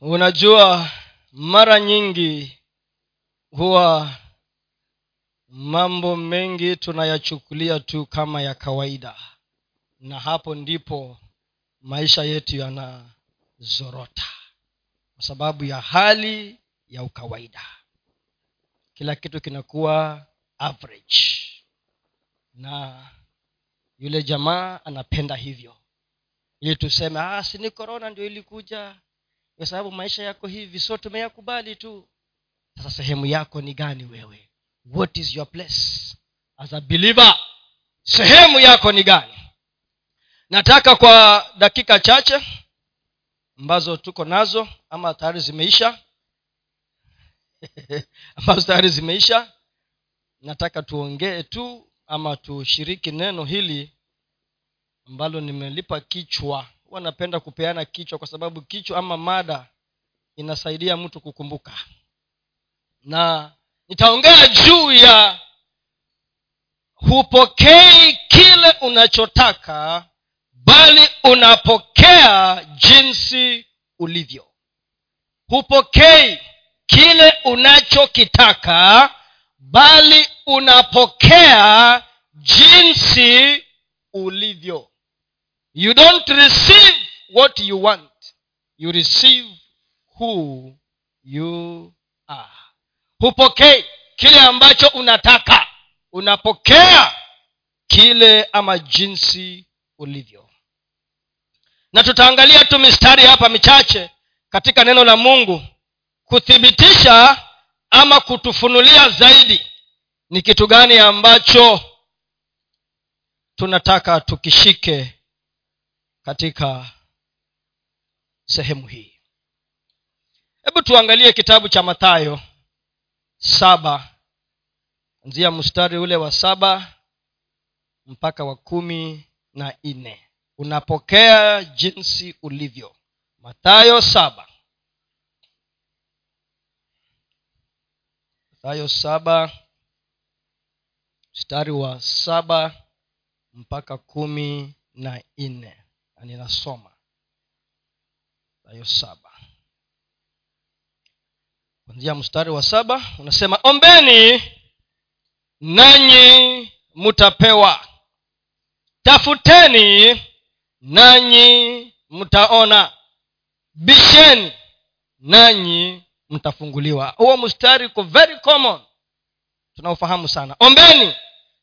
unajua mara nyingi huwa mambo mengi tunayachukulia tu kama ya kawaida. Na hapo ndipo maisha yetu yanazorota. Kwa sababu ya hali ya ukawaida. Kila kitu kinakuwa average. Na yule jamaa anapenda hivyo. Ili tuseme ah, si ni korona ndio ilikuja kwa sababu maisha yako hivi so tumeyakubali tu. Sasa sehemu yako ni gani wewe? What is your place as a believer? Sehemu yako ni gani? Nataka kwa dakika chache ambazo tuko nazo ama tayari zimeisha. Ambazo tayari zimeisha. Nataka tuongee tu ama tushiriki neno hili ambalo nimelipa kichwa huwa napenda kupeana kichwa kwa sababu kichwa ama mada inasaidia mtu kukumbuka. Na nitaongea juu ya hupokei kile unachotaka bali unapokea jinsi ulivyo. Hupokei kile unachokitaka bali unapokea jinsi ulivyo you don't receive what you want. You receive who you are. Hupokei kile ambacho unataka. Unapokea kile ama jinsi ulivyo. Na tutaangalia tu mistari hapa michache katika neno la mungu kuthibitisha ama kutufunulia zaidi ni kitu gani ambacho tunataka tukishike katika sehemu hii. Hebu tuangalie kitabu cha mathayo saba kanzia mstari ule wa saba mpaka wa kumi na nne. Unapokea jinsi ulivyo. Mathayo saba. Mathayo saba mstari wa saba mpaka kumi na nne ninasoma. Ayo saba. Kwanzia mstari wa saba unasema ombeni nanyi mtapewa tafuteni nanyi mtaona bisheni nanyi mtafunguliwa. Huo mstari uko very common. Tunaofahamu sana. Ombeni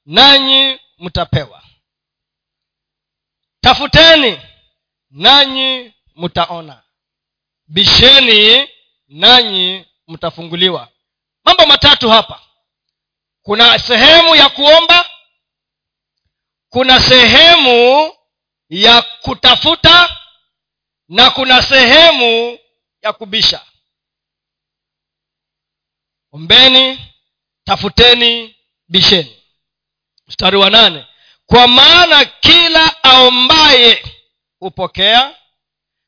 nanyi mtapewa tafuteni nanyi mtaona bisheni nanyi mtafunguliwa mambo matatu hapa. Kuna sehemu ya kuomba kuna sehemu ya kutafuta na kuna sehemu ya kubisha. Ombeni tafuteni bisheni. Mstari wa nane. Kwa maana kila aombaye hupokea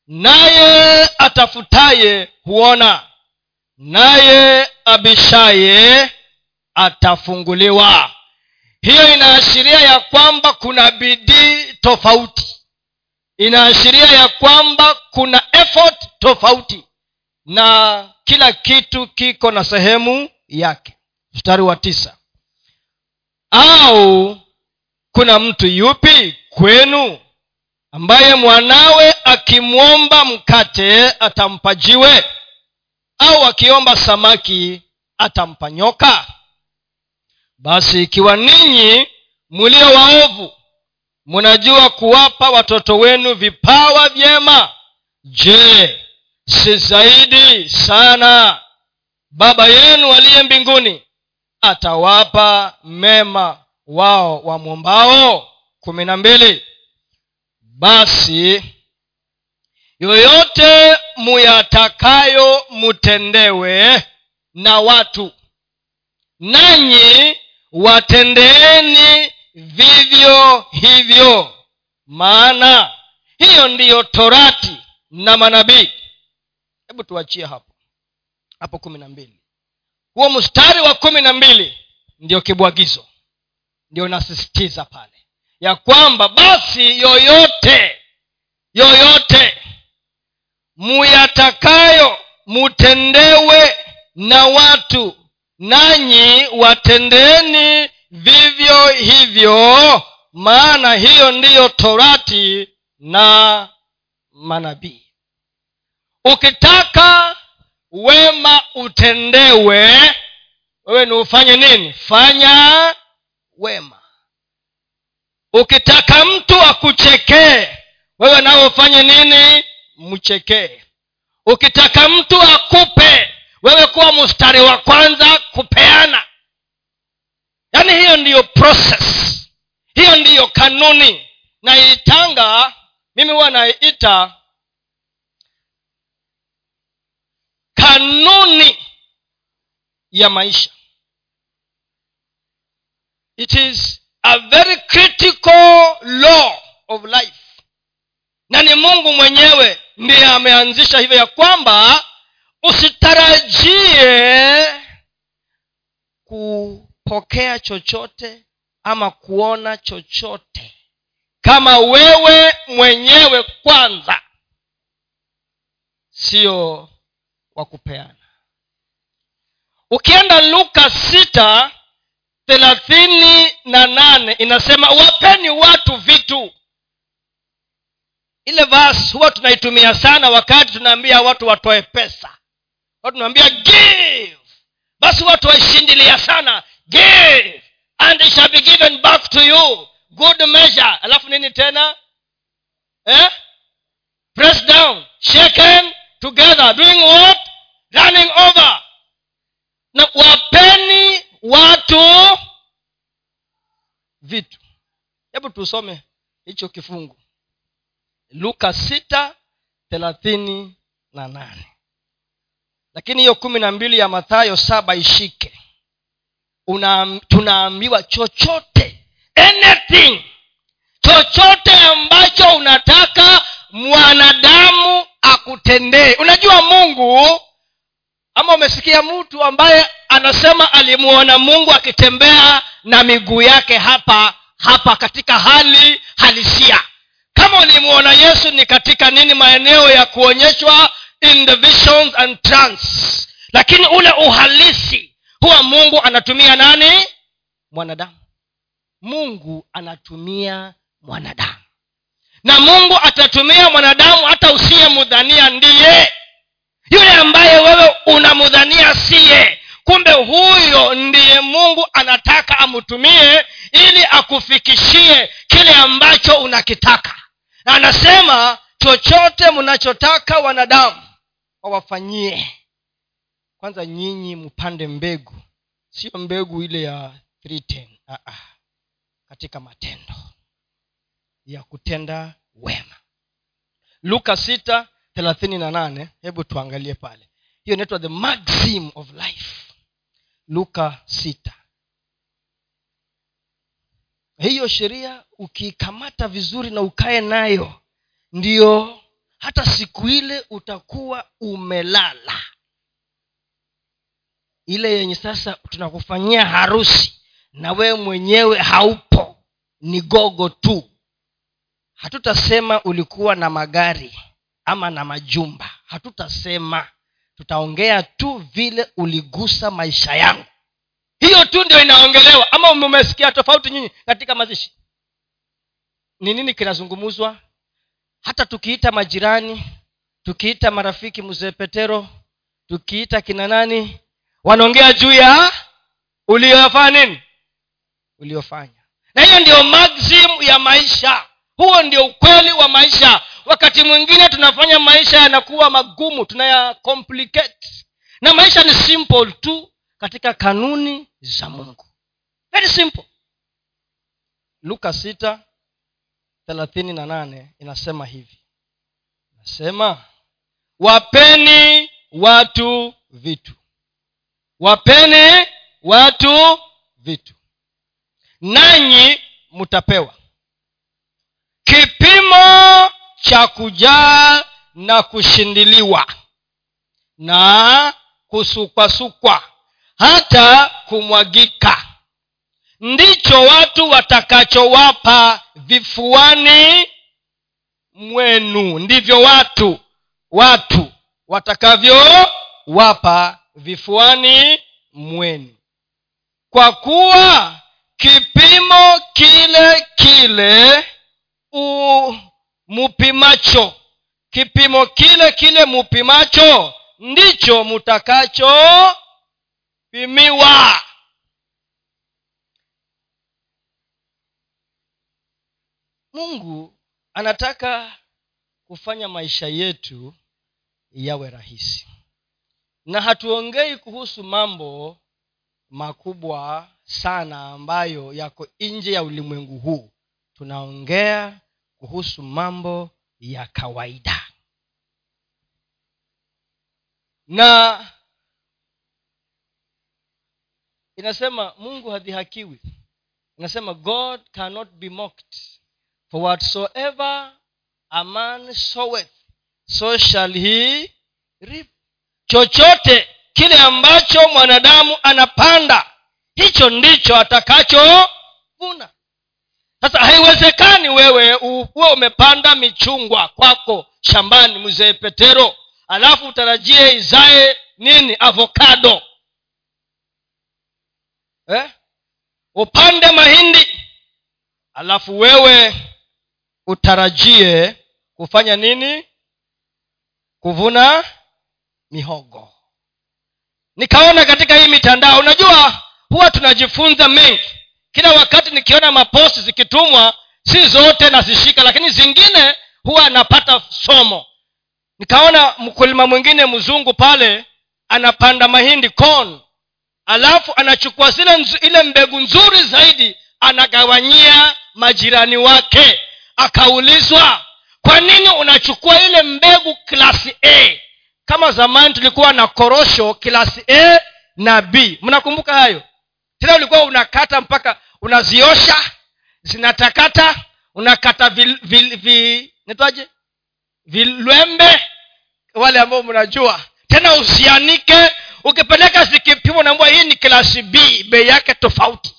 naye atafutaye huona naye abishaye atafunguliwa. Hiyo inaashiria ya kwamba kuna bidii tofauti. Inaashiria ya kwamba kuna effort tofauti na kila kitu kiko na sehemu yake. Mstari wa tisa. Au kuna mtu yupi kwenu ambaye mwanawe akimwomba mkate atampa jiwe au akiomba samaki atampa nyoka. Basi ikiwa ninyi mlio waovu mnajua kuwapa watoto wenu vipawa vyema je si zaidi sana? Baba yenu aliye mbinguni atawapa mema wao wamwombao. Kumi na mbili basi yoyote muyatakayo mutendewe na watu. Nanyi watendeeni vivyo hivyo. Maana hiyo ndiyo torati na manabii. Hebu tuachie hapo. Hapo kumi na mbili. Huo mstari wa kumi na mbili ndio kibwagizo. Ndio nasisitiza pale ya kwamba basi yoyote yoyote muyatakayo mutendewe na watu nanyi watendeni vivyo hivyo maana hiyo ndiyo torati na manabii. Ukitaka wema utendewe wewe ni ufanye nini? Fanya wema ukitaka mtu akuchekee wewe nawe ufanye nini? Mchekee. Ukitaka mtu akupe wewe kuwa mstari wa kwanza kupeana. Yaani hiyo ndiyo process. Hiyo ndiyo kanuni. Naitanga mimi huwa naiita kanuni ya maisha. It is a very critical law of life. Na ni mungu mwenyewe ndiye ameanzisha hivyo ya kwamba usitarajie kupokea chochote ama kuona chochote. Kama wewe mwenyewe kwanza sio wa kupeana. Ukienda luka sita thelathini na nane inasema wapeni watu vitu. Ile vas huwa tunaitumia sana wakati tunaambia watu watoe pesa. Tunaambia give. Basi watu waishindilia sana give and it shall be given back to you. Good measure. Alafu nini tena? Eh? press down. Shaken together. Doing what? Running over. Na wapeni watu. Vitu. Hebu tusome hicho kifungu. Luka sita thelathini na nane. Lakini hiyo kumi na mbili ya mathayo saba ishike. Una, tunaambiwa chochote anything chochote ambacho unataka mwanadamu akutendee. Unajua mungu ama umesikia mtu ambaye anasema alimuona mungu akitembea na miguu yake hapa hapa katika hali halisia. Kama ulimuona yesu ni katika nini maeneo ya kuonyeshwa in the visions and trance. Lakini ule uhalisi huwa mungu anatumia nani? Mwanadamu. Mungu anatumia mwanadamu. Na mungu atatumia mwanadamu hata usiyemudhania ndiye yule ambaye wewe unamudhania siye kumbe huyo ndiye mungu anataka amtumie ili akufikishie kile ambacho unakitaka. Na anasema chochote mnachotaka wanadamu wawafanyie. Kwanza nyinyi mpande mbegu. Sio mbegu ile ya 310 uh-uh. katika matendo ya kutenda wema. Luka sita thelathini na nane hebu tuangalie pale. Hiyo inaitwa the maxim of life. Luka sita. Hiyo sheria ukiikamata vizuri na ukae nayo ndiyo hata siku ile utakuwa umelala. Ile yenye sasa tunakufanyia harusi na wewe mwenyewe haupo ni gogo tu. Hatutasema ulikuwa na magari ama na majumba. Hatutasema tutaongea tu vile uligusa maisha yangu. Hiyo tu ndio inaongelewa. Ama umesikia tofauti nyinyi katika mazishi? Ni nini kinazungumzwa hata tukiita majirani tukiita marafiki mzee petero tukiita kina nani wanaongea juu ya uliyofanya nini? Uliofanya. Na hiyo ndio maxim ya maisha huo ndio ukweli wa maisha. Wakati mwingine tunafanya maisha yanakuwa magumu tunaya complicate. Na maisha ni simple tu katika kanuni za mungu. Very simple. Luka sita thelathini na nane inasema hivi. Inasema wapeni watu vitu. Wapeni watu vitu. Nanyi mtapewa kipimo cha kujaa na kushindiliwa na kusukwasukwa hata kumwagika. Ndicho watu watakachowapa vifuani mwenu. Ndivyo watu watu watakavyowapa vifuani mwenu. Kwa kuwa kipimo kile mupimacho. Kipimo kile kile mupimacho ndicho mutakachopimiwa mungu anataka kufanya maisha yetu yawe rahisi. Na hatuongei kuhusu mambo makubwa sana ambayo yako nje ya ulimwengu huu. Tunaongea kuhusu mambo ya kawaida. Na inasema mungu hadhihakiwi inasema god cannot be mocked. For whatsoever a man soweth so shall he reap. Chochote kile ambacho mwanadamu anapanda hicho ndicho atakachovuna sasa haiwezekani wewe huwe umepanda michungwa kwako shambani mzee petero. Alafu utarajie izae nini? Avokado eh? upande mahindi. Alafu wewe utarajie kufanya nini? Kuvuna mihogo. Nikaona katika hii mitandao unajua huwa tunajifunza mengi kila wakati nikiona maposti zikitumwa si zote nazishika lakini zingine huwa anapata somo. Nikaona mkulima mwingine mzungu pale anapanda mahindi corn. Alafu anachukua zile ile mbegu nzuri zaidi anagawanyia majirani wake. Akaulizwa kwa nini unachukua ile mbegu klasi a? Kama zamani tulikuwa na korosho klasi a na b. Mnakumbuka hayo tena ulikuwa unakata mpaka unaziosha zinatakata unakata vil, vil, vilwembe wale ambao mnajua. Tena usianike ukipeleka zikipimwa naambua hii ni klasi b bei yake tofauti.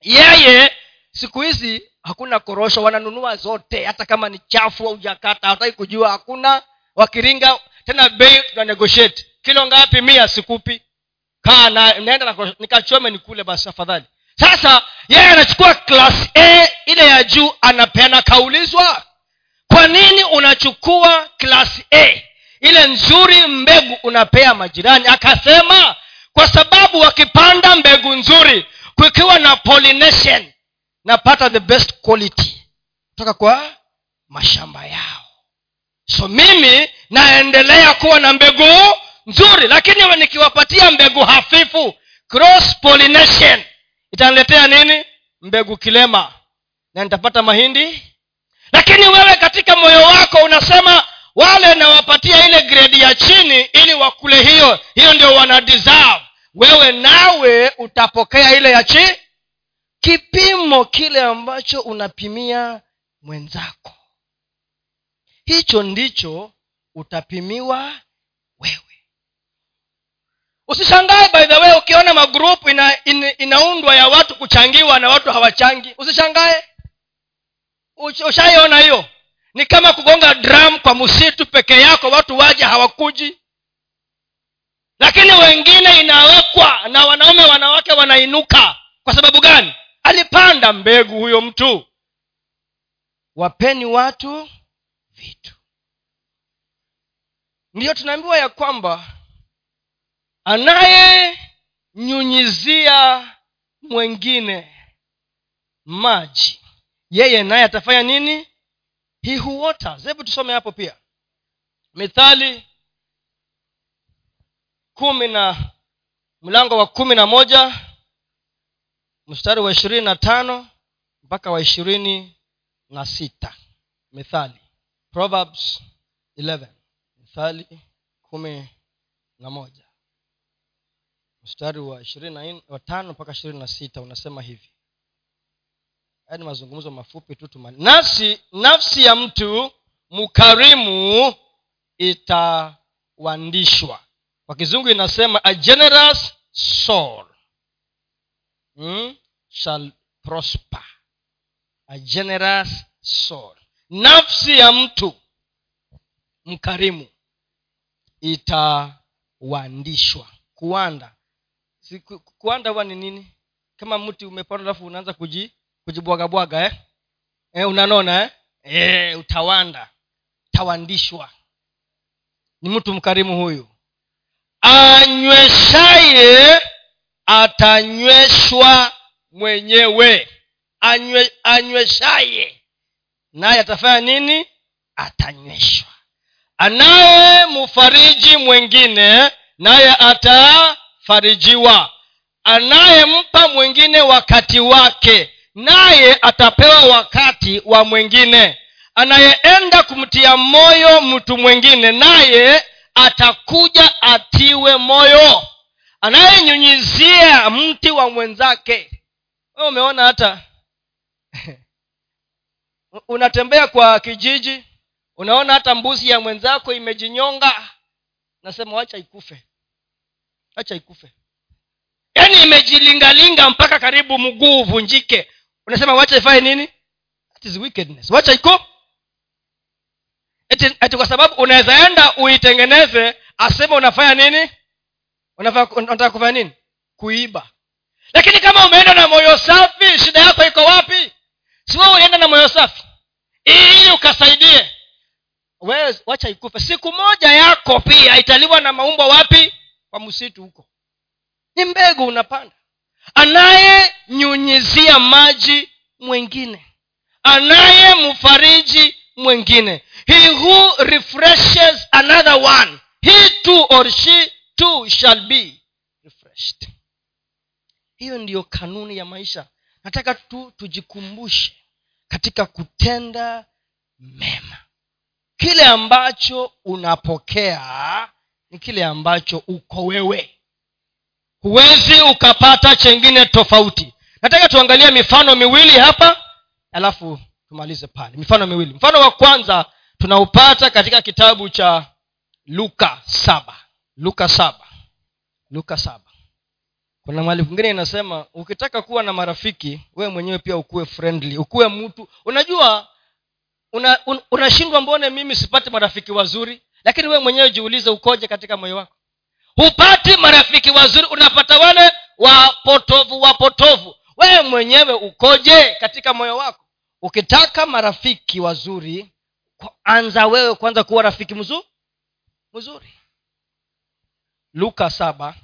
Yeye siku hizi hakuna korosho wananunua zote. Hata kama ni chafu au jakata hataki kujua hakuna. Wakiringa tena bei tuna kilo ngapi? Mia sikupi kaa na naenda nikachome nikule basi afadhali. Sasa yeye anachukua class a ile ya juu anapeana kaulizwa kwa nini unachukua class a? Ile nzuri mbegu unapea majirani. Akasema kwa sababu wakipanda mbegu nzuri kukiwa na pollination napata the best quality. Kutoka kwa mashamba yao. So mimi naendelea kuwa na mbegu nzuri lakini nikiwapatia mbegu hafifu cross pollination. Itaniletea nini? Mbegu kilema. Na nitapata mahindi. Lakini wewe katika moyo wako unasema wale nawapatia ile gredi ya chini ili wakule hiyo. Hiyo ndio wana deserve. Wewe nawe utapokea ile ya chini kipimo kile ambacho unapimia mwenzako. Hicho ndicho utapimiwa usishangae by the way ukiona magrupu ina, in, inaundwa ya watu kuchangiwa na watu hawachangi. Usishangae. Ushaiona hiyo? Ni kama kugonga drum kwa msitu peke yako watu waje hawakuji. Lakini wengine inawekwa na wanaume wanawake wanainuka. Kwa sababu gani? Alipanda mbegu huyo mtu. Wapeni watu vitu. Ndiyo tunaambiwa ya kwamba anayenyunyizia mwengine maji. Yeye naye atafanya nini? He who waters. Hebu tusome hapo pia. Mithali kumi na mlango wa kumi na moja mstari wa ishirini na tano mpaka wa ishirini na sita. Mithali proverbs 11 mithali kumi na moja mstari wa ishirini wa tano mpaka ishirini na sita unasema hivi. Haya ni mazungumzo mafupi tu tumani nafsi nafsi ya mtu mkarimu itawandishwa. Kwa kizungu inasema a generous soul hmm, shall prosper. A generous soul. Nafsi ya mtu mkarimu itawandishwa. Kuanda kuanda huwa ni nini? Kama mti umepanda alafu unaanza kuji kujibwagabwaga eh? eh, unanona eh? eh, utawanda tawandishwa ni mtu mkarimu huyu. Anyweshaye atanyweshwa mwenyewe. Anywe, anyweshaye. Naye atafanya nini? Atanyweshwa. Anaye mfariji mwengine naye atafarijiwa anayempa mwingine wakati wake naye atapewa wakati wa mwingine. Anayeenda kumtia moyo mtu mwingine naye atakuja atiwe moyo. Anayenyunyizia mti wa mwenzake. We umeona hata? Unatembea kwa kijiji unaona hata mbuzi ya mwenzako imejinyonga. Nasema wacha ikufe wacha ikufe. Yaani imejilingalinga mpaka karibu mguu uvunjike. Unasema wacha ifanye nini? That is wickedness. Wacha iko. Eti, eti kwa sababu unaweza enda uitengeneze aseme unafanya nini? Unataka kufanya nini? Kuiba. Lakini kama umeenda na moyo safi shida yako iko wapi? Siwe ulienda na moyo safi? Ili ukasaidie. Wacha ikufe. Siku moja yako pia italiwa na maumbo wapi kwa msitu huko. Ni mbegu unapanda. Anayenyunyizia maji mwengine. Anayemfariji mwengine. He who refreshes another one he too or she too shall be refreshed. Hiyo ndiyo kanuni ya maisha. Nataka tu tujikumbushe katika kutenda mema. Kile ambacho unapokea ni kile ambacho uko wewe. Huwezi ukapata chengine tofauti. Nataka tuangalie mifano miwili hapa alafu tumalize pale. Mifano miwili. Mfano wa kwanza tunaupata katika kitabu cha luka saba. Luka saba. Luka saba. Kuna mahali kwingine inasema ukitaka kuwa na marafiki wewe mwenyewe pia ukuwe friendly. Ukuwe mtu. Unajua unashindwa una mbone mimi sipate marafiki wazuri lakini wewe mwenyewe jiulize ukoje katika moyo wako. Hupati marafiki wazuri unapata wale wapotovu wapotovu. Wewe mwenyewe ukoje katika moyo wako? Ukitaka marafiki wazuri anza wewe kwanza kuwa rafiki mzuri mzuri. Luka saba.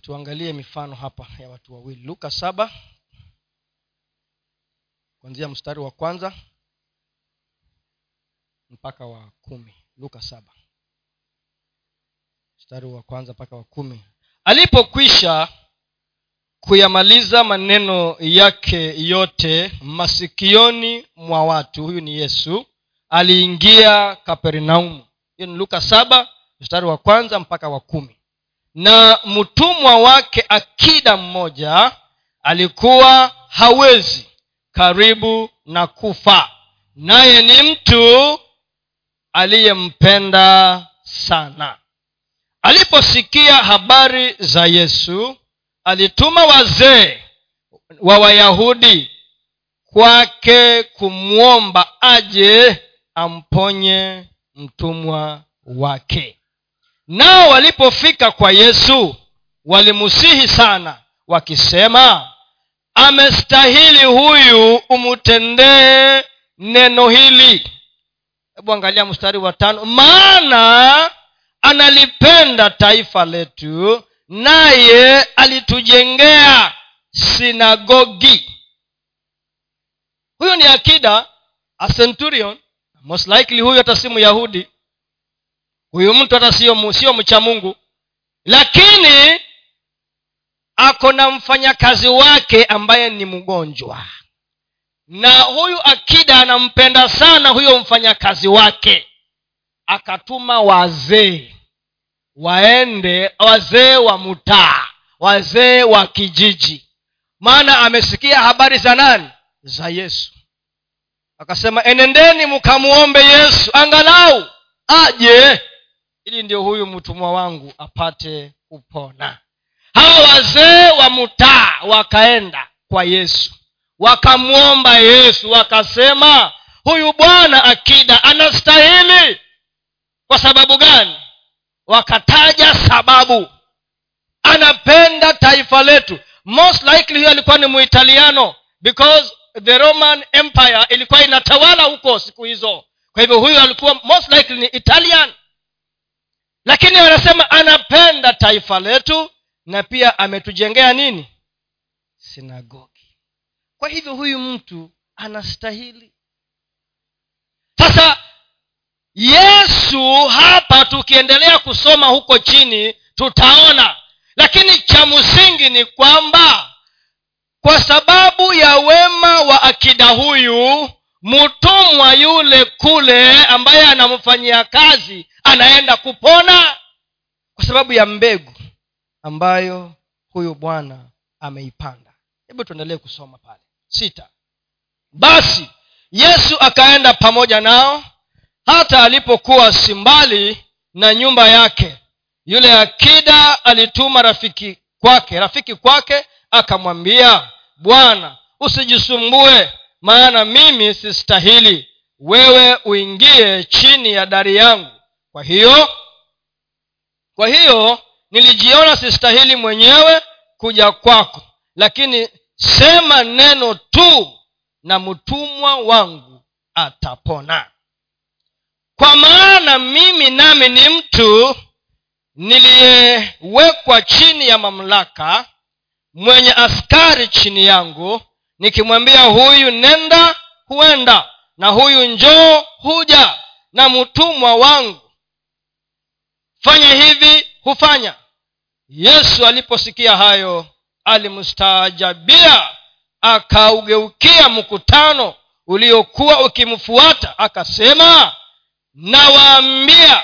Tuangalie mifano hapa ya watu wawili. Luka saba. Kwanzia mstari wa kwanza mpaka wa kumi. Luka saba. Mstari wa kwanza mpaka wa kumi. Alipokwisha kuyamaliza maneno yake yote masikioni mwa watu huyu ni yesu aliingia kapernaumu. Hiyo ni luka saba mstari wa kwanza mpaka wa kumi. Na mtumwa wake akida mmoja alikuwa hawezi karibu na kufa. Naye ni mtu aliyempenda sana. Aliposikia habari za yesu alituma wazee wa wayahudi kwake kumwomba aje amponye mtumwa wake. Nao walipofika kwa yesu walimusihi sana wakisema amestahili huyu umtendee neno hili hebu angalia mstari wa tano. Maana analipenda taifa letu naye alitujengea sinagogi. Huyu ni akida a centurion. Most likely huyu hata si myahudi. Huyu mtu hata sio sio mcha mungu. Lakini ako na mfanyakazi wake ambaye ni mgonjwa na huyu akida anampenda sana huyo mfanyakazi wake. Akatuma wazee waende wazee wa mtaa wazee wa kijiji. Maana amesikia habari za nani? Za yesu. Akasema enendeni mkamuombe yesu angalau aje ili ndio huyu mtumwa wangu apate kupona. Hawa wazee wa mtaa wakaenda kwa yesu wakamwomba yesu wakasema huyu bwana akida anastahili. Kwa sababu gani? Wakataja sababu. Anapenda taifa letu. Most likely huyo alikuwa ni muitaliano because the roman empire ilikuwa inatawala huko siku hizo. Kwa hivyo huyu alikuwa most likely ni italian. Lakini wanasema anapenda taifa letu na pia ametujengea nini? Sinagogi kwa hivyo huyu mtu anastahili. Sasa yesu hapa tukiendelea kusoma huko chini tutaona. Lakini cha msingi ni kwamba kwa sababu ya wema wa akida huyu mtumwa yule kule ambaye anamfanyia kazi anaenda kupona kwa sababu ya mbegu ambayo huyu bwana ameipanda. Hebu tuendelee kusoma pale sita. Basi yesu akaenda pamoja nao hata alipokuwa simbali na nyumba yake. Yule akida alituma rafiki kwake rafiki kwake akamwambia bwana usijisumbue maana mimi sistahili. Wewe uingie chini ya dari yangu. Kwa hiyo kwa hiyo nilijiona sistahili mwenyewe kuja kwako. Lakini sema neno tu na mtumwa wangu atapona. Kwa maana mimi nami ni mtu niliyewekwa chini ya mamlaka mwenye askari chini yangu nikimwambia huyu nenda huenda na huyu njoo huja na mtumwa wangu. Fanya hivi hufanya. Yesu aliposikia hayo alimstaajabia akaugeukia mkutano uliokuwa ukimfuata akasema nawaambia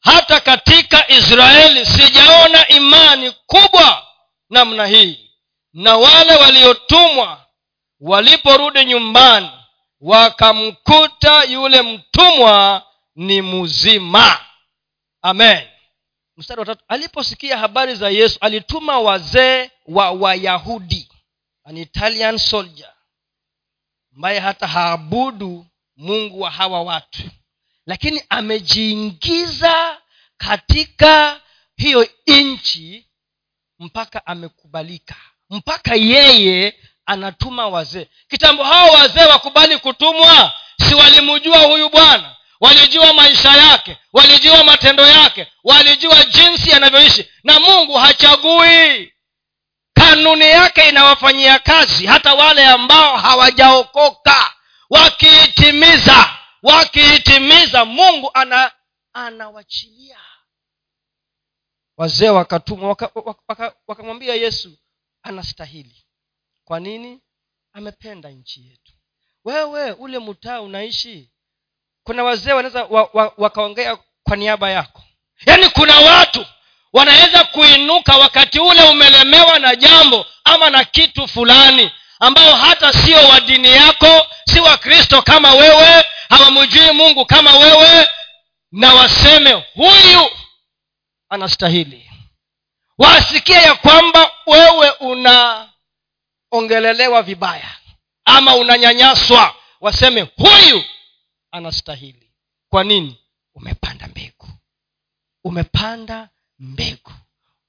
hata katika israeli sijaona imani kubwa namna hii. Na wale waliotumwa waliporudi nyumbani wakamkuta yule mtumwa ni mzima amen mstari wa tatu aliposikia habari za yesu alituma wazee wa wayahudi an italian soldier ambaye hata haabudu mungu wa hawa watu. Lakini amejiingiza katika hiyo nchi mpaka amekubalika. Mpaka yeye anatuma wazee. Kitambo hao wazee wakubali kutumwa si walimjua huyu bwana walijua maisha yake walijua matendo yake walijua jinsi anavyoishi. Na mungu hachagui. Kanuni yake inawafanyia kazi hata wale ambao hawajaokoka. Wakiitimiza wakiitimiza mungu ana anawachilia. Wazee wakatumwa wakamwambia waka, waka, waka yesu anastahili. Kwa nini? Amependa nchi yetu. Wewe ule mtaa unaishi kuna wazee wanaweza wa, wa, wakaongea kwa niaba yako. Yaani kuna watu wanaweza kuinuka wakati ule umelemewa na jambo ama na kitu fulani ambao hata sio wa dini yako si wakristo kama wewe hawamjui mungu kama wewe na waseme huyu anastahili. Wasikie ya kwamba wewe unaongelelewa vibaya ama unanyanyaswa. Waseme huyu anastahili. Kwa nini? Umepanda mbegu. Umepanda mbegu.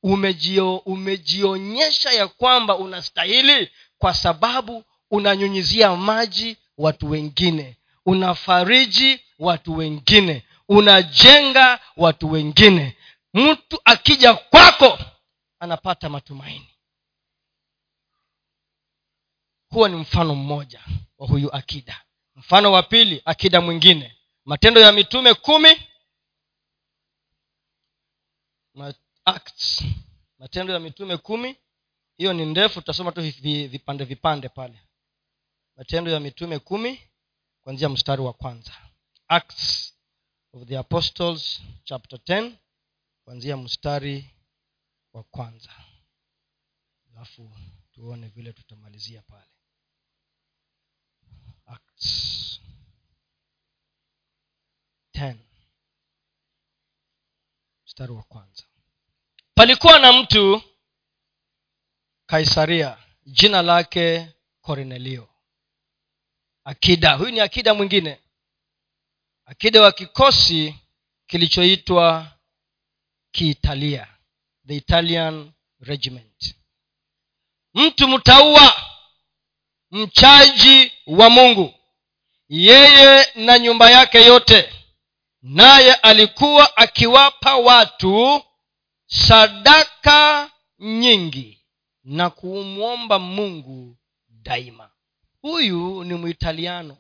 Umejio, umejionyesha ya kwamba unastahili kwa sababu unanyunyizia maji watu wengine. Unafariji watu wengine. Unajenga watu wengine. Mtu akija kwako anapata matumaini. Huo ni mfano mmoja wa huyu akida mfano wa pili akida mwingine. Matendo ya mitume kumi acts. Matendo ya mitume kumi hiyo ni ndefu tutasoma tu vipande vipande pale. Matendo ya mitume kumi kuanzia mstari wa kwanza. Acts of the apostles chapter 10 kuanzia mstari wa kwanza. Alafu tuone vile tutamalizia pale acts 10 mstari wa kwanza. Palikuwa na mtu kaisaria jina lake kornelio. Akida huyu ni akida mwingine. Akida wa kikosi kilichoitwa kiitalia the italian regiment. Mtu mtaua mchaji wa mungu. Yeye na nyumba yake yote. Naye alikuwa akiwapa watu sadaka nyingi na kumwomba mungu daima. Huyu ni muitaliano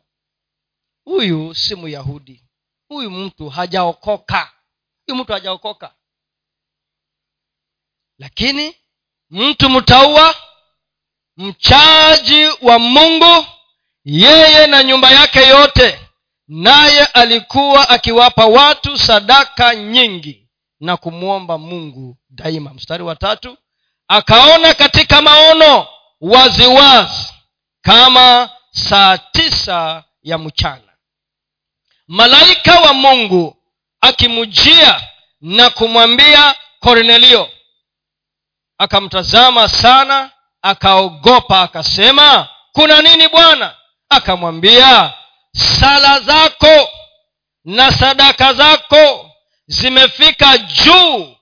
huyu si myahudi. Huyu mtu hajaokoka. Huyu mtu hajaokoka. Lakini mtu mtaua mchaji wa mungu yeye na nyumba yake yote naye alikuwa akiwapa watu sadaka nyingi na kumwomba mungu daima. Mstari wa tatu akaona katika maono waziwazi wazi, kama saa tisa ya mchana. Malaika wa mungu akimjia na kumwambia kornelio akamtazama sana akaogopa akasema kuna nini bwana? Akamwambia sala zako na sadaka zako zimefika juu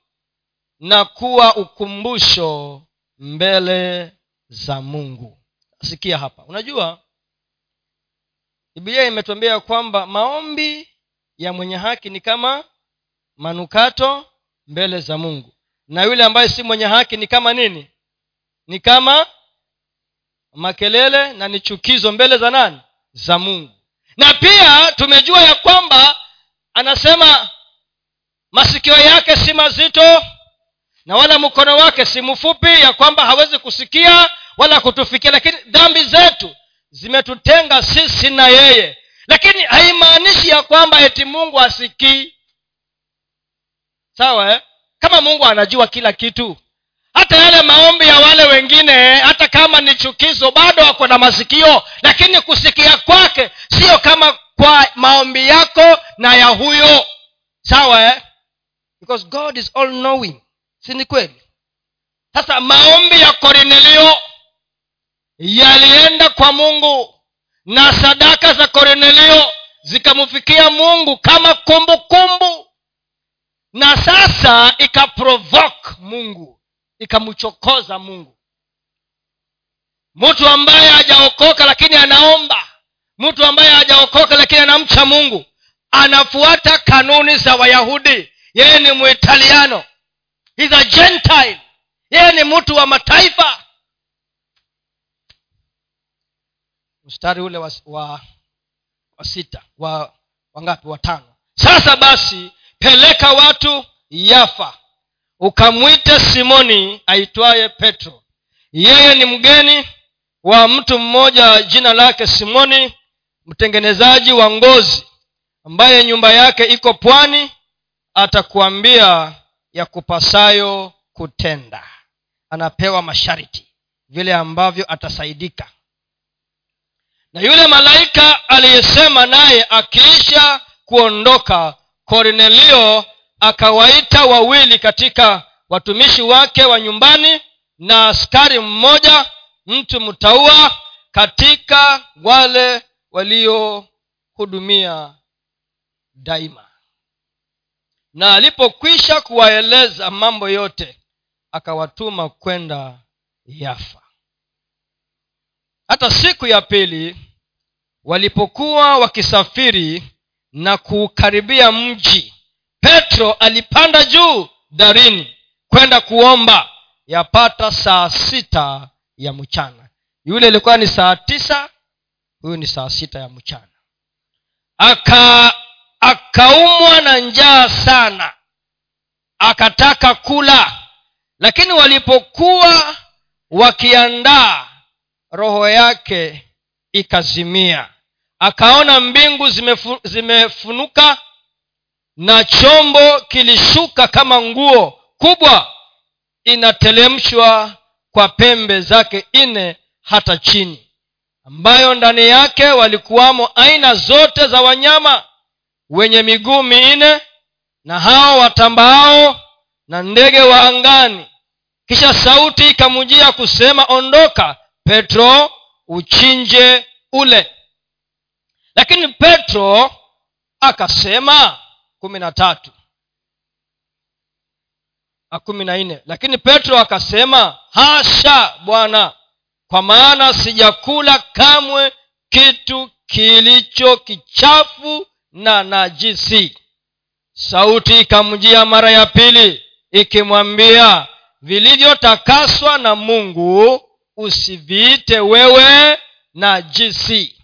na kuwa ukumbusho mbele za mungu. Sikia hapa. Unajua bibilia imetuambia kwamba maombi ya mwenye haki ni kama manukato mbele za mungu. Na yule ambaye si mwenye haki ni kama nini ni kama makelele na ni chukizo mbele za nani? Za mungu. Na pia tumejua ya kwamba anasema masikio yake si mazito na wala mkono wake si mfupi ya kwamba hawezi kusikia wala kutufikia. Lakini dhambi zetu zimetutenga sisi na yeye. Lakini haimaanishi ya kwamba eti mungu asikii sawa eh? kama mungu anajua kila kitu hata yale maombi ya wale wengine hata kama ni chukizo bado ako na masikio lakini kusikia kwake sio kama kwa maombi yako na ya huyo sawa eh? because god is all knowing si ni kweli sasa maombi ya korinelio yalienda kwa mungu na sadaka za korinelio zikamfikia mungu kama kumbukumbu kumbu. na sasa ikaprovoke mungu ikamchokoza mungu. Mtu ambaye hajaokoka lakini anaomba. Mtu ambaye hajaokoka lakini anamcha mungu. Anafuata kanuni za wayahudi. Yeye ni muitaliano He's a gentile. Yeye ni mtu wa mataifa. Mstari ule wa, wa, wa sita wa wangapi watano sasa basi peleka watu yafa ukamwite simoni aitwaye petro. Yeye ni mgeni wa mtu mmoja jina lake simoni mtengenezaji wa ngozi ambaye nyumba yake iko pwani atakuambia ya kupasayo kutenda. Anapewa masharti vile ambavyo atasaidika. Na yule malaika aliyesema naye akiisha kuondoka kornelio akawaita wawili katika watumishi wake wa nyumbani na askari mmoja mtu mtaua katika wale waliohudumia daima. Na alipokwisha kuwaeleza mambo yote akawatuma kwenda yafa. Hata siku ya pili walipokuwa wakisafiri na kuukaribia mji petro alipanda juu darini kwenda kuomba. Yapata saa sita ya mchana. Yule ilikuwa ni saa tisa huyu ni saa sita ya mchana. Aka akaumwa na njaa sana. Akataka kula. Lakini walipokuwa wakiandaa roho yake ikazimia. Akaona mbingu zimefu, zimefunuka na chombo kilishuka kama nguo kubwa inatelemshwa kwa pembe zake nne hata chini ambayo ndani yake walikuwamo aina zote za wanyama wenye miguu minne na hao watambaao na ndege wa angani. Kisha sauti ikamujia kusema ondoka petro uchinje ule. Lakini petro akasema kumi na tatu kumi na nne. Lakini petro akasema hasha bwana kwa maana sijakula kamwe kitu kilicho kichafu na najisi. Sauti ikamjia mara ya pili ikimwambia vilivyotakaswa na mungu usiviite wewe najisi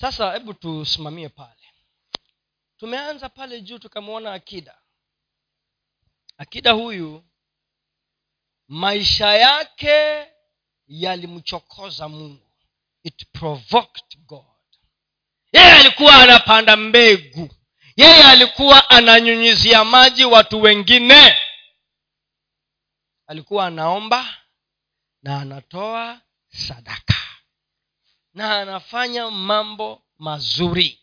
sasa hebu tusimamie pale. Tumeanza pale juu tukamwona akida. Akida huyu maisha yake yalimchokoza mungu. It provoked god. Yeye alikuwa anapanda mbegu. Yeye alikuwa ananyunyizia maji watu wengine. Alikuwa anaomba na anatoa sadaka na anafanya mambo mazuri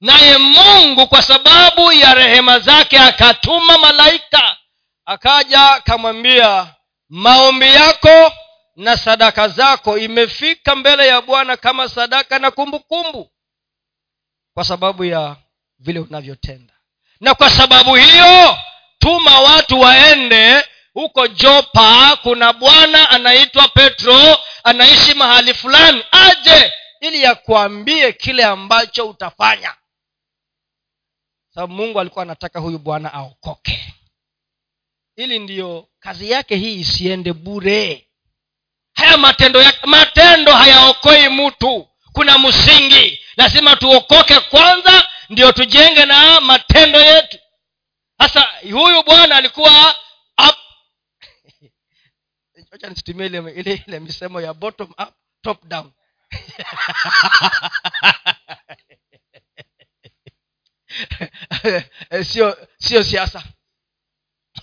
naye mungu kwa sababu ya rehema zake akatuma malaika akaja akamwambia maombi yako na sadaka zako imefika mbele ya bwana kama sadaka na kumbukumbu kumbu. kwa sababu ya vile unavyotenda na kwa sababu hiyo tuma watu waende huko jopa kuna bwana anaitwa petro anaishi mahali fulani. Aje ili yakuambie kile ambacho utafanya. Sababu mungu alikuwa anataka huyu bwana aokoke. Ili ndiyo kazi yake hii isiende bure. Haya matendo ya, matendo hayaokoi mtu. Kuna msingi. Lazima tuokoke kwanza ndio tujenge na matendo yetu. Sasa huyu bwana alikuwa acha nisitumie ile, ile, ile misemo ya bottom up top down. Sio sio siasa.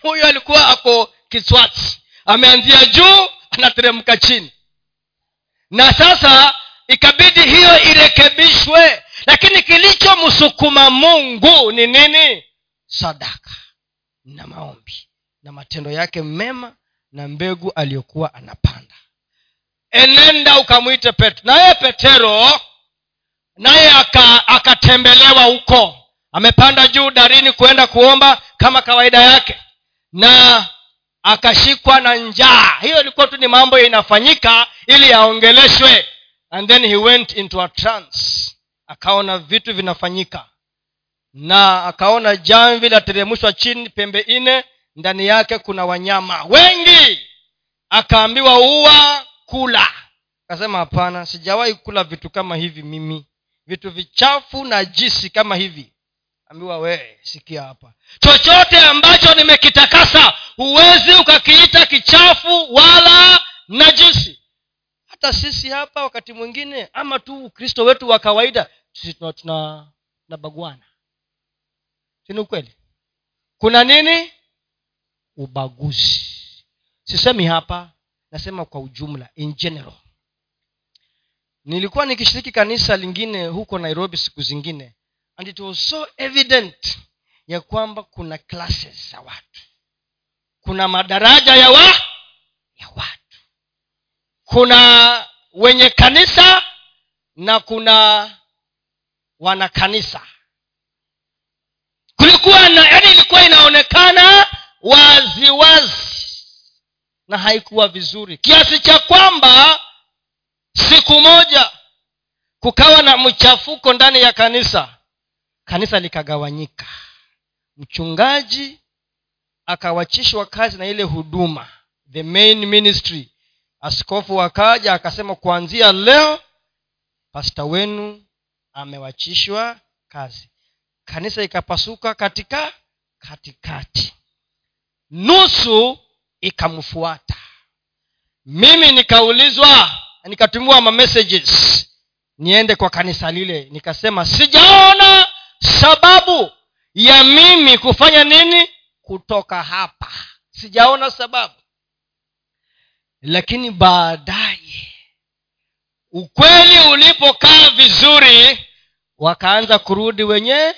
Huyu alikuwa ako kiswati. Ameanzia juu anateremka chini. Na sasa ikabidi hiyo irekebishwe. Lakini kilichomsukuma mungu ni nini? Sadaka na maombi. Na matendo yake mema na mbegu aliyokuwa anapanda. Enenda ukamwite petro. Naye petero naye akatembelewa huko. Amepanda juu darini kuenda kuomba kama kawaida yake. Na akashikwa na njaa. Hiyo ilikuwa tu ni mambo inafanyika ili yaongeleshwe and then he went into a trance. Akaona vitu vinafanyika. Na akaona jamvi lateremshwa chini pembe nne ndani yake kuna wanyama wengi. Akaambiwa uwa kula. Akasema hapana sijawahi kula vitu kama hivi mimi. Vitu vichafu na jisi kama hivi. Ambiwa wee sikia hapa. Chochote ambacho nimekitakasa huwezi ukakiita kichafu wala najisi hata sisi hapa wakati mwingine ama tu ukristo wetu wa kawaida sisi tuna tunabagwana sini ukweli? Kuna nini ubaguzi. Sisemi hapa nasema kwa ujumla in general. Nilikuwa nikishiriki kanisa lingine huko nairobi siku zingine and it was so evident ya kwamba kuna classes za watu. Kuna madaraja ya wa ya watu. Kuna wenye kanisa na kuna wanakanisa. Kulikuwa na yaani ilikuwa inaonekana waziwazi. Wazi. na haikuwa vizuri. Kiasi cha kwamba siku moja kukawa na mchafuko ndani ya kanisa. Kanisa likagawanyika. Mchungaji akawachishwa kazi na ile huduma the main ministry. Askofu akaja akasema kuanzia leo pasta wenu amewachishwa kazi. Kanisa ikapasuka katika katikati nusu ikamfuata. Mimi nikaulizwa nikatumiwa mamessages niende kwa kanisa lile. Nikasema sijaona sababu ya mimi kufanya nini kutoka hapa. Sijaona sababu. Lakini baadaye ukweli ulipokaa vizuri wakaanza kurudi wenye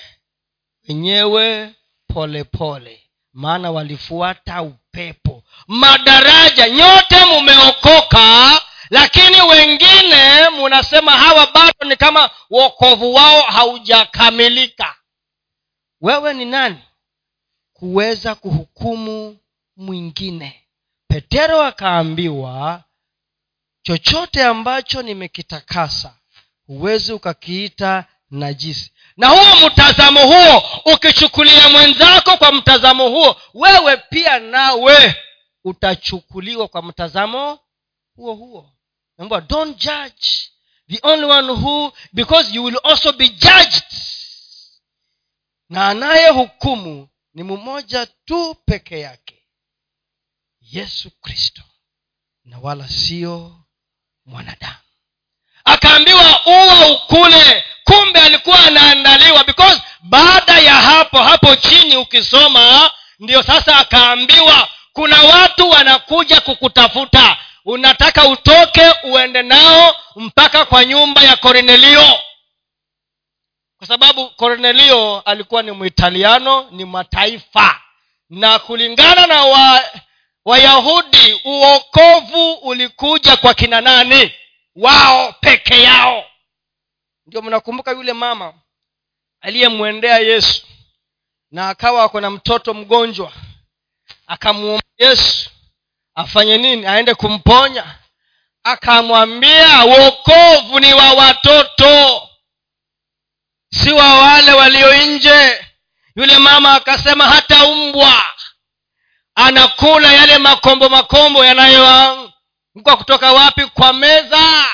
wenyewe polepole maana walifuata upepo. Madaraja nyote mumeokoka lakini wengine munasema hawa bado ni kama wokovu wao haujakamilika. Wewe ni nani kuweza kuhukumu mwingine? Petero akaambiwa chochote ambacho nimekitakasa huwezi ukakiita najisi. Na huo mtazamo huo ukichukulia mwenzako kwa mtazamo huo wewe pia nawe utachukuliwa kwa mtazamo huo huo. Remember, don't judge the only one who because you will also be judged. Na anayehukumu ni mmoja tu peke yake yesu kristo na wala sio mwanadamu akaambiwa uwa ukule kumbe alikuwa anaandaliwa. Because baada ya hapo hapo chini ukisoma ndio sasa akaambiwa kuna watu wanakuja kukutafuta. Unataka utoke uende nao mpaka kwa nyumba ya kornelio kwa sababu kornelio alikuwa ni mwitaliano ni mataifa. Na kulingana na wa wayahudi uokovu ulikuja kwa kina nani wao peke yao. Ndio mnakumbuka yule mama aliyemwendea yesu na akawa ako na mtoto mgonjwa. Akamwomba yesu afanye nini? Aende kumponya. Akamwambia wokovu ni wa watoto si wa wale walio nje. Yule mama akasema hata umbwa anakula yale makombo makombo yanayoanguka kutoka wapi? Kwa meza!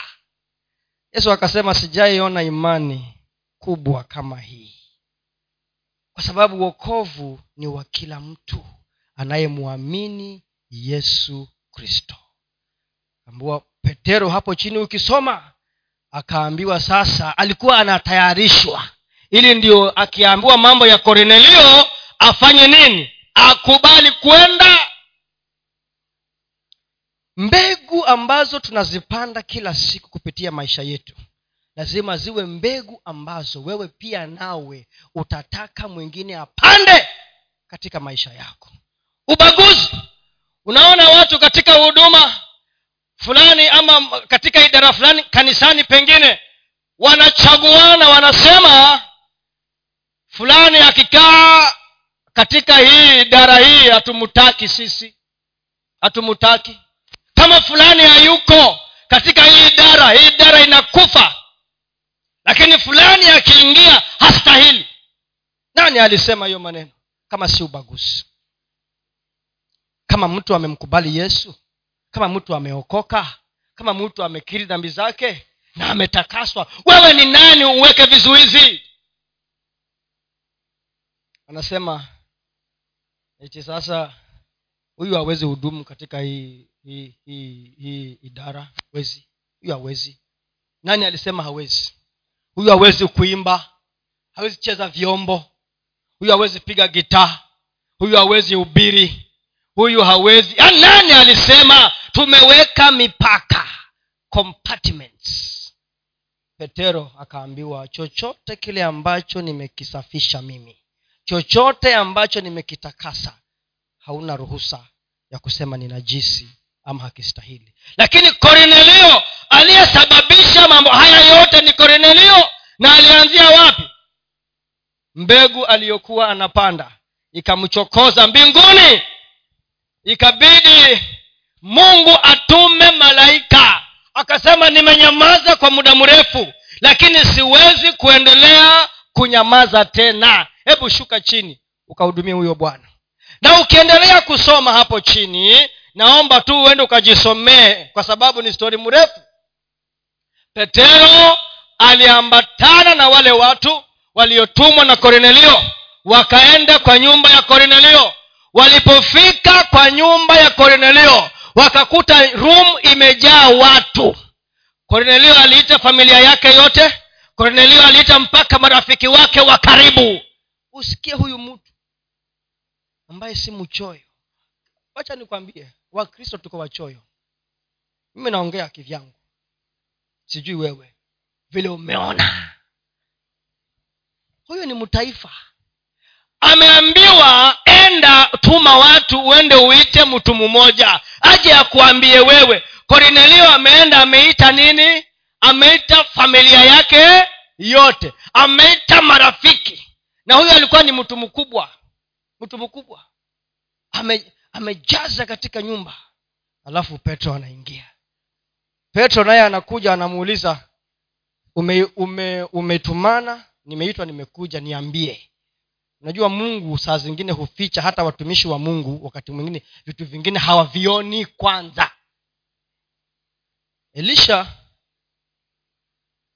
Yesu akasema sijaiona imani kubwa kama hii. Kwa sababu wokovu ni wa kila mtu anayemwamini yesu kristo. Ambua petero hapo chini ukisoma akaambiwa sasa alikuwa anatayarishwa. Ili ndio akiambiwa mambo ya kornelio afanye nini? Akubali kwenda mbegu ambazo tunazipanda kila siku kupitia maisha yetu lazima ziwe mbegu ambazo wewe pia nawe utataka mwingine apande katika maisha yako. Ubaguzi. Unaona watu katika huduma fulani ama katika idara fulani kanisani pengine wanachaguana wanasema fulani akikaa katika hii idara hii hatumutaki sisi hatumutaki kama fulani hayuko katika hii idara hii idara inakufa. Lakini fulani akiingia hastahili. Nani alisema hiyo maneno? Kama si ubaguzi. Kama mtu amemkubali yesu kama mtu ameokoka kama mtu amekiri dhambi zake na ametakaswa wewe ni nani uweke vizuizi? Anasema eti sasa huyu hawezi hudumu katika hii hii hii hii idara? Wezi huyu hawezi. Nani alisema hawezi? Huyu hawezi kuimba. Hawezi cheza vyombo. Huyu hawezi piga gitaa. Huyu hawezi ubiri huyu hawezi. Ya nani alisema? Tumeweka mipaka. Compartments. Petero akaambiwa chochote kile ambacho nimekisafisha mimi chochote ambacho nimekitakasa hauna ruhusa ya kusema ni najisi ama hakistahili. Lakini kornelio aliyesababisha mambo haya yote ni kornelio na alianzia wapi? Mbegu aliyokuwa anapanda ikamchokoza mbinguni. Ikabidi mungu atume malaika. Akasema nimenyamaza kwa muda mrefu lakini siwezi kuendelea kunyamaza tena. Hebu shuka chini ukahudumia huyo bwana na ukiendelea kusoma hapo chini naomba tu uende ukajisomee kwa sababu ni stori mrefu. Petero aliambatana na wale watu waliotumwa na kornelio wakaenda kwa nyumba ya kornelio. Walipofika kwa nyumba ya kornelio wakakuta room imejaa watu. Kornelio aliita familia yake yote. Kornelio aliita mpaka marafiki wake wa karibu. Usikie huyu mtu ambaye si mchoyo. Wacha nikwambie wakristo tuko wachoyo. Mimi naongea kivyangu. Sijui wewe. Vile umeona. Huyu ni mtaifa. Ameambiwa enda tuma watu uende uite mtu mmoja. Aje akuambie wewe. Kornelio ameenda ameita nini? Ameita familia yake yote. Ameita marafiki. Na huyo alikuwa ni mtu mkubwa mtu mkubwa Ame, amejaza katika nyumba. Alafu petro anaingia. Petro naye anakuja anamuuliza ume, ume, umetumana? Nimeitwa nimekuja niambie. Unajua mungu saa zingine huficha hata watumishi wa mungu wakati mwingine vitu vingine hawavioni kwanza. Elisha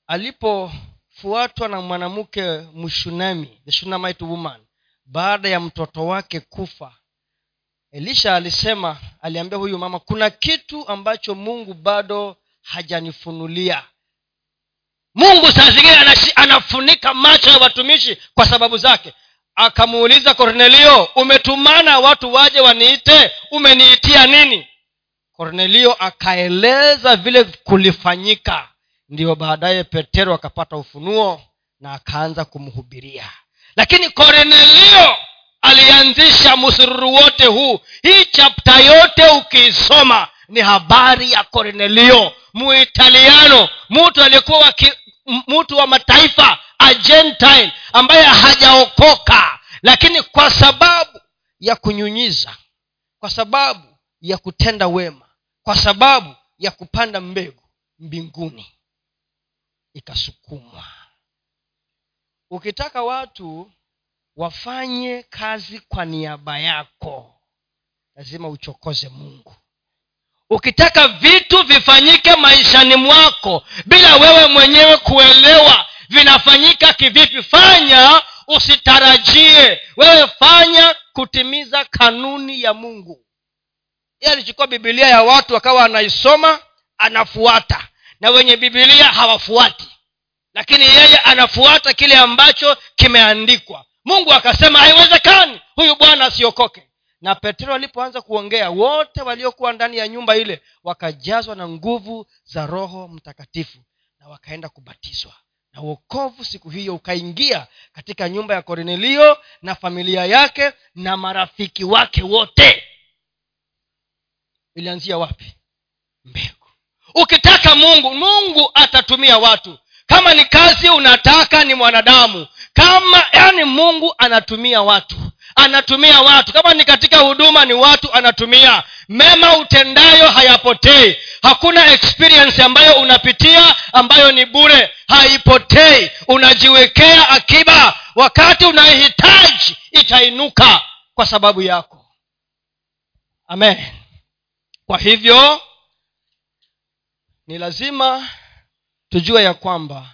alipofuatwa na mwanamke mshunami the shunamite woman baada ya mtoto wake kufa elisha alisema aliambia huyu mama kuna kitu ambacho mungu bado hajanifunulia. Mungu saa zingine anafunika macho ya watumishi kwa sababu zake. Akamuuliza kornelio umetumana watu waje waniite? Umeniitia nini? Kornelio akaeleza vile kulifanyika. Ndiyo baadaye petero akapata ufunuo na akaanza kumhubiria lakini kornelio alianzisha msururu wote huu. Hii chapta yote ukiisoma ni habari ya kornelio muitaliano mtu aliyekuwa mtu wa mataifa agentile ambaye hajaokoka. Lakini kwa sababu ya kunyunyiza kwa sababu ya kutenda wema kwa sababu ya kupanda mbegu mbinguni ikasukumwa ukitaka watu wafanye kazi kwa niaba yako lazima uchokoze mungu. Ukitaka vitu vifanyike maishani mwako bila wewe mwenyewe kuelewa vinafanyika kivipi fanya usitarajie. Wewe fanya kutimiza kanuni ya mungu. Yeye alichukua bibilia ya watu akawa anaisoma anafuata. Na wenye bibilia hawafuati lakini yeye anafuata kile ambacho kimeandikwa. Mungu akasema haiwezekani huyu bwana asiokoke. Na petero alipoanza kuongea wote waliokuwa ndani ya nyumba ile wakajazwa na nguvu za roho mtakatifu na wakaenda kubatizwa. Na uokovu siku hiyo ukaingia katika nyumba ya kornelio na familia yake na marafiki wake wote. Ilianzia wapi? Mbegu. Ukitaka mungu mungu atatumia watu kama ni kazi unataka ni mwanadamu. Kama yani mungu anatumia watu. Anatumia watu. Kama ni katika huduma ni watu anatumia. Mema utendayo hayapotei. Hakuna experience ambayo unapitia ambayo ni bure. Haipotei. Unajiwekea akiba. Wakati unaihitaji itainuka kwa sababu yako. Amen. Kwa hivyo ni lazima tujue ya kwamba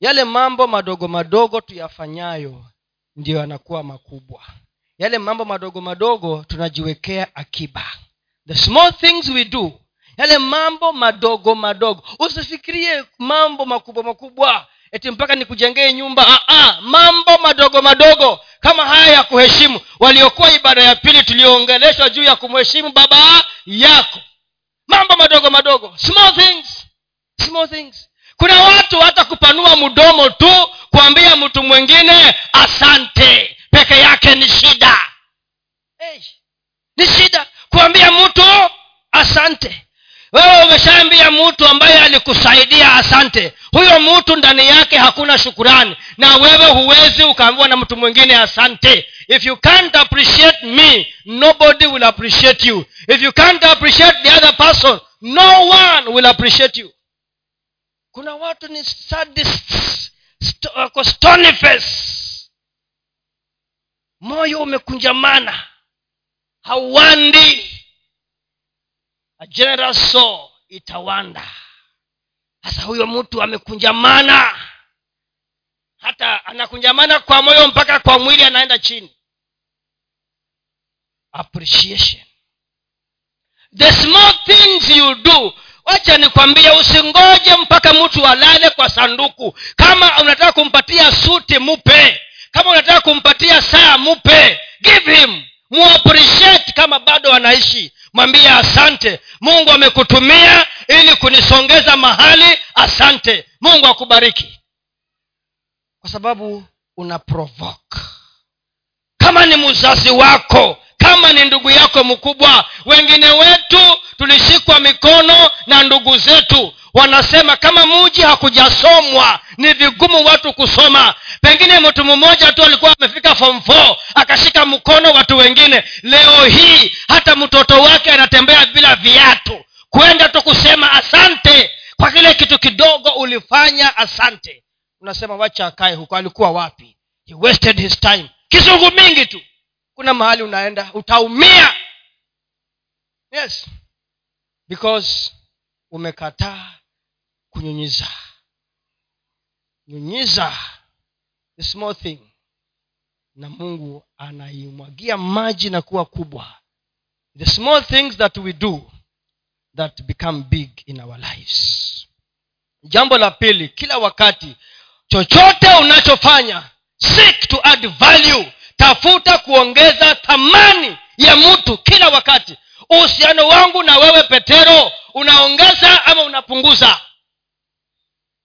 yale mambo madogo madogo tuyafanyayo ndiyo yanakuwa makubwa. Yale mambo madogo madogo tunajiwekea akiba. The small things we do yale mambo madogo madogo. Usifikirie mambo makubwa makubwa eti mpaka nikujengee nyumba. Aa, ah, ah, mambo madogo madogo kama haya ya kuheshimu. Waliokuwa ibada ya pili tulioongeleshwa juu ya kumheshimu baba yako. Mambo madogo madogo small things small things kuna watu hata kupanua mdomo tu kuambia mtu mwingine asante peke yake ni shida. Hey, ni shida. Kuambia mtu asante. Wewe umeshaambia mtu ambaye alikusaidia asante. Huyo mtu ndani yake hakuna shukurani. Na wewe huwezi ukaambiwa na mtu mwingine asante. If you can't appreciate me nobody will appreciate you. If you can't appreciate the other person no one will appreciate you kuna watu ni sadists wako stony moyo umekunjamana. Hauwandi. A general soul itawanda. Sasa huyo mtu amekunjamana. Hata anakunjamana kwa moyo mpaka kwa mwili anaenda chini. Appreciation. The small things you do wacha nikwambie usingoje mpaka mtu alale kwa sanduku. Kama unataka kumpatia suti mupe kama unataka kumpatia saa mupe give him. Muappreciate kama bado anaishi. Mwambie asante. Mungu amekutumia ili kunisongeza mahali. Asante. Mungu akubariki. Kwa sababu una provoke. Kama ni mzazi wako kama ni ndugu yako mkubwa. Wengine wetu tulishikwa mikono na ndugu zetu. Wanasema kama muji hakujasomwa ni vigumu watu kusoma. Pengine mtu mmoja tu alikuwa amefika form four akashika mkono watu wengine. Leo hii hata mtoto wake anatembea bila viatu. Kwenda tu kusema asante kwa kile kitu kidogo ulifanya asante. Unasema wacha akae huko alikuwa wapi? He wasted his time. Kizungu mingi tu kuna mahali unaenda utaumia. Yes. Because umekataa kunyunyiza. Nyunyiza the small thing. Na mungu anaimwagia maji na kuwa kubwa. The small things that we do that become big in our lives. Jambo la pili kila wakati chochote unachofanya seek to add value tafuta kuongeza thamani ya mtu kila wakati. Uhusiano wangu na wewe petero unaongeza ama unapunguza?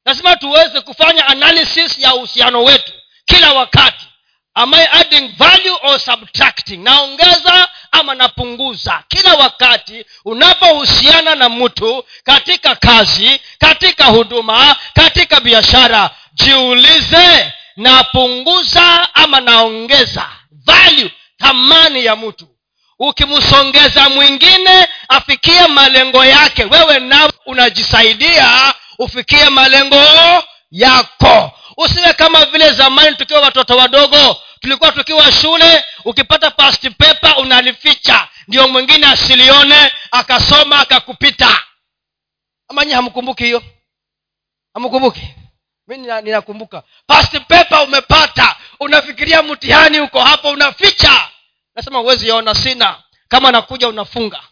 Lazima tuweze kufanya analysis ya uhusiano wetu kila wakati. Am i adding value or subtracting? Naongeza ama napunguza? Kila wakati unapohusiana na mtu katika kazi katika huduma katika biashara jiulize napunguza ama naongeza value thamani ya mtu. Ukimsongeza mwingine afikie malengo yake. Wewe nawe unajisaidia ufikie malengo yako. Usiwe kama vile zamani tukiwa watoto wadogo. Tulikuwa tukiwa shule ukipata past paper unalificha. Ndio mwingine asilione akasoma akakupita. Amanyi hamkumbuki hiyo? Hamkumbuki mi ninakumbuka. Past umepata. Unafikiria mtihani uko hapo unaficha. Nasema huwezi ona sina. Kama nakuja unafunga.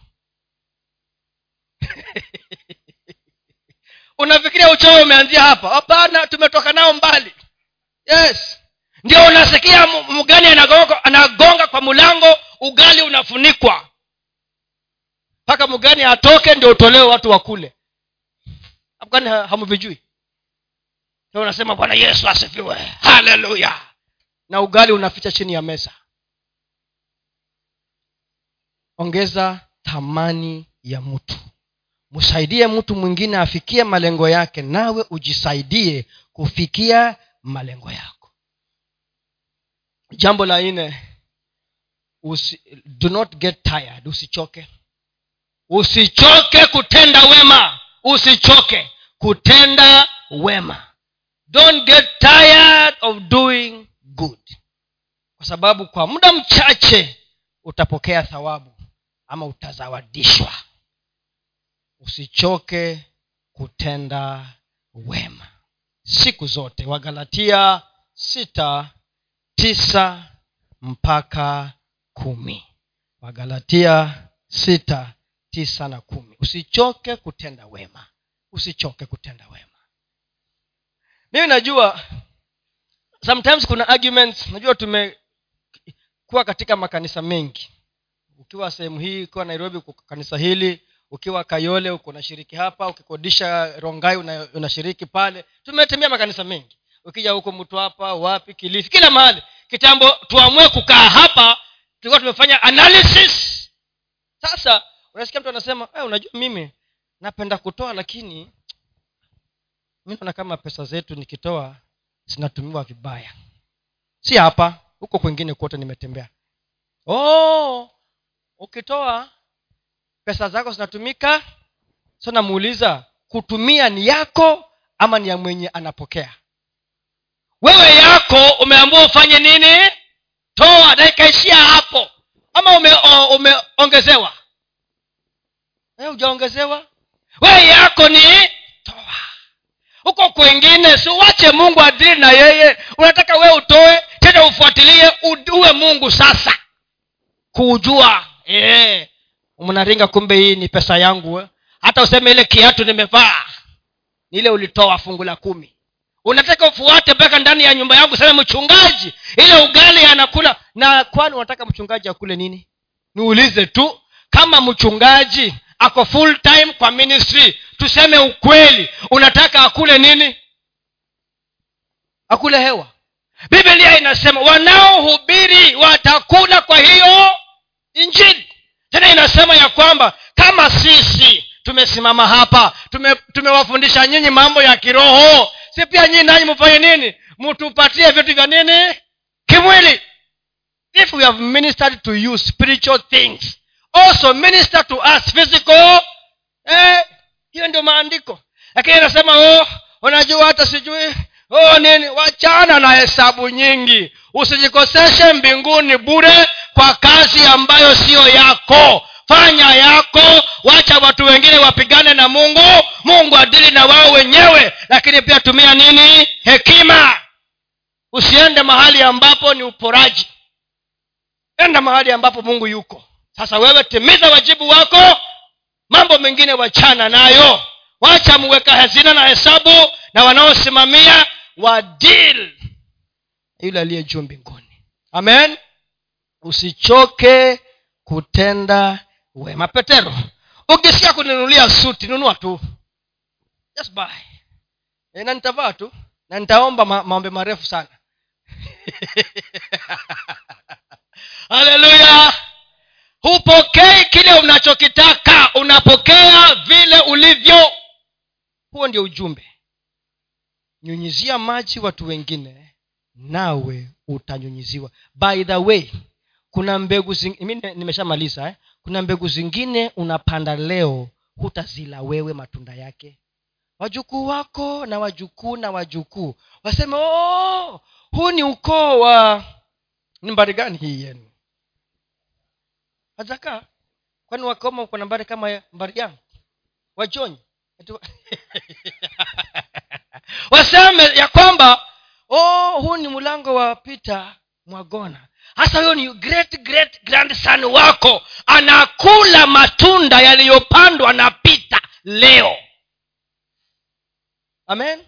Unafikiria uchoyo umeanzia hapa? Hapana tumetoka nao mbali. Yes. Ndio unasikia mgani anagonga, kwa mlango ugali unafunikwa. Mpaka mgani atoke ndio utolewe watu wakule. Afgani unasema bwana yesu asifiwe. Haleluya! Na ugali unaficha chini ya meza. Ongeza thamani ya mtu. Msaidie mtu mwingine afikie malengo yake nawe ujisaidie kufikia malengo yako. Jambo la nne usi, do not get tired. Usichoke. Usichoke kutenda wema. Usichoke kutenda wema don't get tired of doing good. Kwa sababu kwa muda mchache utapokea thawabu ama utazawadishwa. Usichoke kutenda wema. Siku zote wagalatia sita tisa mpaka kumi. Wagalatia sita tisa na kumi. Usichoke kutenda wema. Usichoke kutenda wema mimi najua sometimes kuna arguments. Najua tumekuwa katika makanisa mengi. Ukiwa sehemu hii ukiwa nairobi uko kanisa hili ukiwa kayole uko unashiriki hapa ukikodisha rongai unashiriki pale. Tumetembea makanisa mengi. Ukija huko mtu hapa wapi kilifi kila mahali. Kitambo tuamue kukaa hapa tulikuwa tumefanya analysis. Sasa unasikia mtu anasema hey, unajua mimi napenda kutoa lakini mi naona kama pesa zetu nikitoa zinatumiwa vibaya. Si hapa huko kwengine kote nimetembea. Oh ukitoa pesa zako zinatumika. So namuuliza kutumia ni yako ama ni ya mwenye anapokea? Wewe yako umeambua ufanye nini? Toa na ikaishia hapo. Ama umeongezewa? Ume ujaongezewa wewe yako ni huko kwengine si uwache mungu adili na yeye. Unataka wee utoe tena ufuatilie uwe mungu sasa. Kuujua e, mnaringa kumbe hii ni pesa yangu hata useme ile kiatu nimevaa ile ulitoa fungu la kumi. Unataka ufuate mpaka ndani ya nyumba yangu sema mchungaji ile ugali anakula. Na kwani unataka mchungaji akule nini? Niulize tu kama mchungaji ako full time kwa ministry. Tuseme ukweli unataka akule nini? Akule hewa. Biblia inasema wanaohubiri watakula kwa hiyo injili. Tena inasema ya kwamba kama sisi tumesimama hapa tume, tumewafundisha nyinyi mambo ya kiroho si pia nyinyi nanyi mfanye nini? Mtupatie vitu vya nini? Kimwili. If we have ministered to you spiritual things also minister to us physical eh, hiyo ndio maandiko. Lakini anasema oh, unajua hata sijui oh nini wachana na hesabu nyingi. Usijikoseshe mbinguni bure kwa kazi ambayo siyo yako. Fanya yako wacha watu wengine wapigane na mungu. Mungu adili na wao wenyewe lakini pia tumia nini? Hekima. Usiende mahali ambapo ni uporaji. Enda mahali ambapo mungu yuko sasa wewe timiza wajibu wako mambo mengine wachana nayo. Wacha mweka hazina na hesabu na wanaosimamia wadil yule aliye juu mbinguni. Amen. Usichoke kutenda wema. Petero ukisikia kuninunulia suti nunua tu. Just buy. E, na nitavaa tu. Na nitaomba ma- maombe marefu sana. Haleluya hupokei kile unachokitaka unapokea vile ulivyo. Huo ndio ujumbe. Nyunyizia maji watu wengine nawe utanyunyiziwa. By the way kuna mbegu zingine nimeshamaliza eh? kuna mbegu zingine unapanda leo hutazila wewe matunda yake. Wajukuu wako na wajukuu na wajukuu. Waseme oh, huu ni ukoo wa ni mbari gani hii yenu hajakaa kwani wakoma uko nambari kama mbari yangu? Wajonyi waseme ya kwamba oh huu ni mlango wa pita mwagona. Hasa huyo ni great great grandson wako. Anakula matunda yaliyopandwa na pita leo. Amen.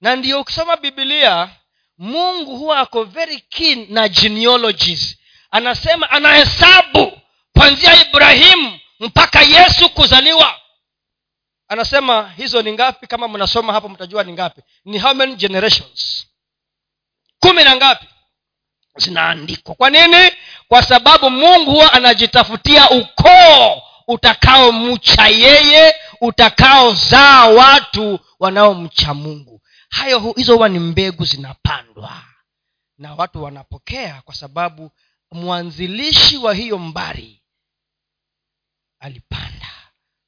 Na ndiyo ukisoma bibilia mungu huwa ako very keen na genealogies. Anasema anahesabu kwanzia ibrahimu mpaka yesu kuzaliwa. Anasema hizo ni ngapi? Kama mnasoma hapo mtajua ni ngapi. Ni how many generations? Kumi na ngapi? Zinaandikwa. Kwa nini? Kwa sababu mungu huwa anajitafutia ukoo utakaomcha yeye utakaozaa watu wanaomcha mungu. Hayo hizo huwa ni mbegu zinapandwa na watu wanapokea kwa sababu mwanzilishi wa hiyo mbari alipanda.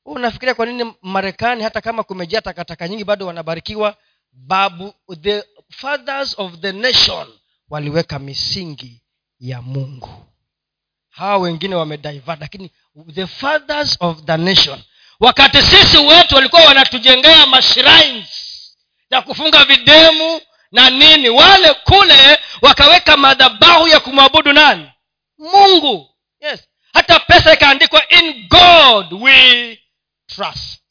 Unafikiria kwa nini marekani hata kama kumejaa takataka nyingi bado wanabarikiwa? Babu the fathers of the nation waliweka misingi ya mungu. Hawa wengine wamedivert lakini the fathers of the nation wakati sisi wetu walikuwa wanatujengea mashrines ya kufunga videmu na nini wale kule wakaweka madhabahu ya kumwabudu nani? Mungu. Yes hata pesa ikaandikwa in god we trust.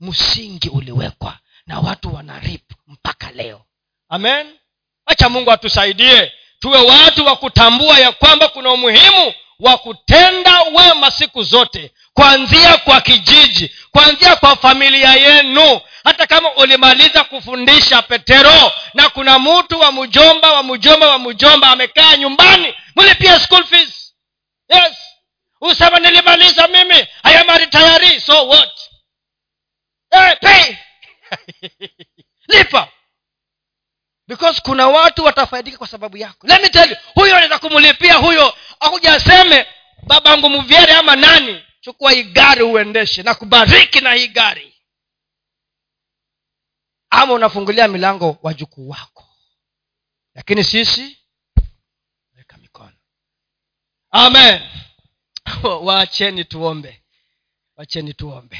Msingi uliwekwa na watu wanarip mpaka leo. Amen. Acha mungu atusaidie. Tuwe watu wa kutambua ya kwamba kuna umuhimu wa kutenda wema siku zote kuanzia kwa kijiji kuanzia kwa familia yenu. Hata kama ulimaliza kufundisha petero na kuna mtu wa mjomba wa mjomba wa mjomba amekaa nyumbani mlipia school fees yes. Usema nilimaliza mimi ayamari tayari so what? Hey, pay. Lipa. Because kuna watu watafaidika kwa sababu yako. Let me tell you huyo anaweza kumlipia huyo. Akuja aseme babangu mvyere ama nani? Chukua hii gari uendeshe. Na kubariki na hii gari. Ama unafungulia milango wajukuu wako. Lakini sisi amen. Wacheni tuombe. Wacheni tuombe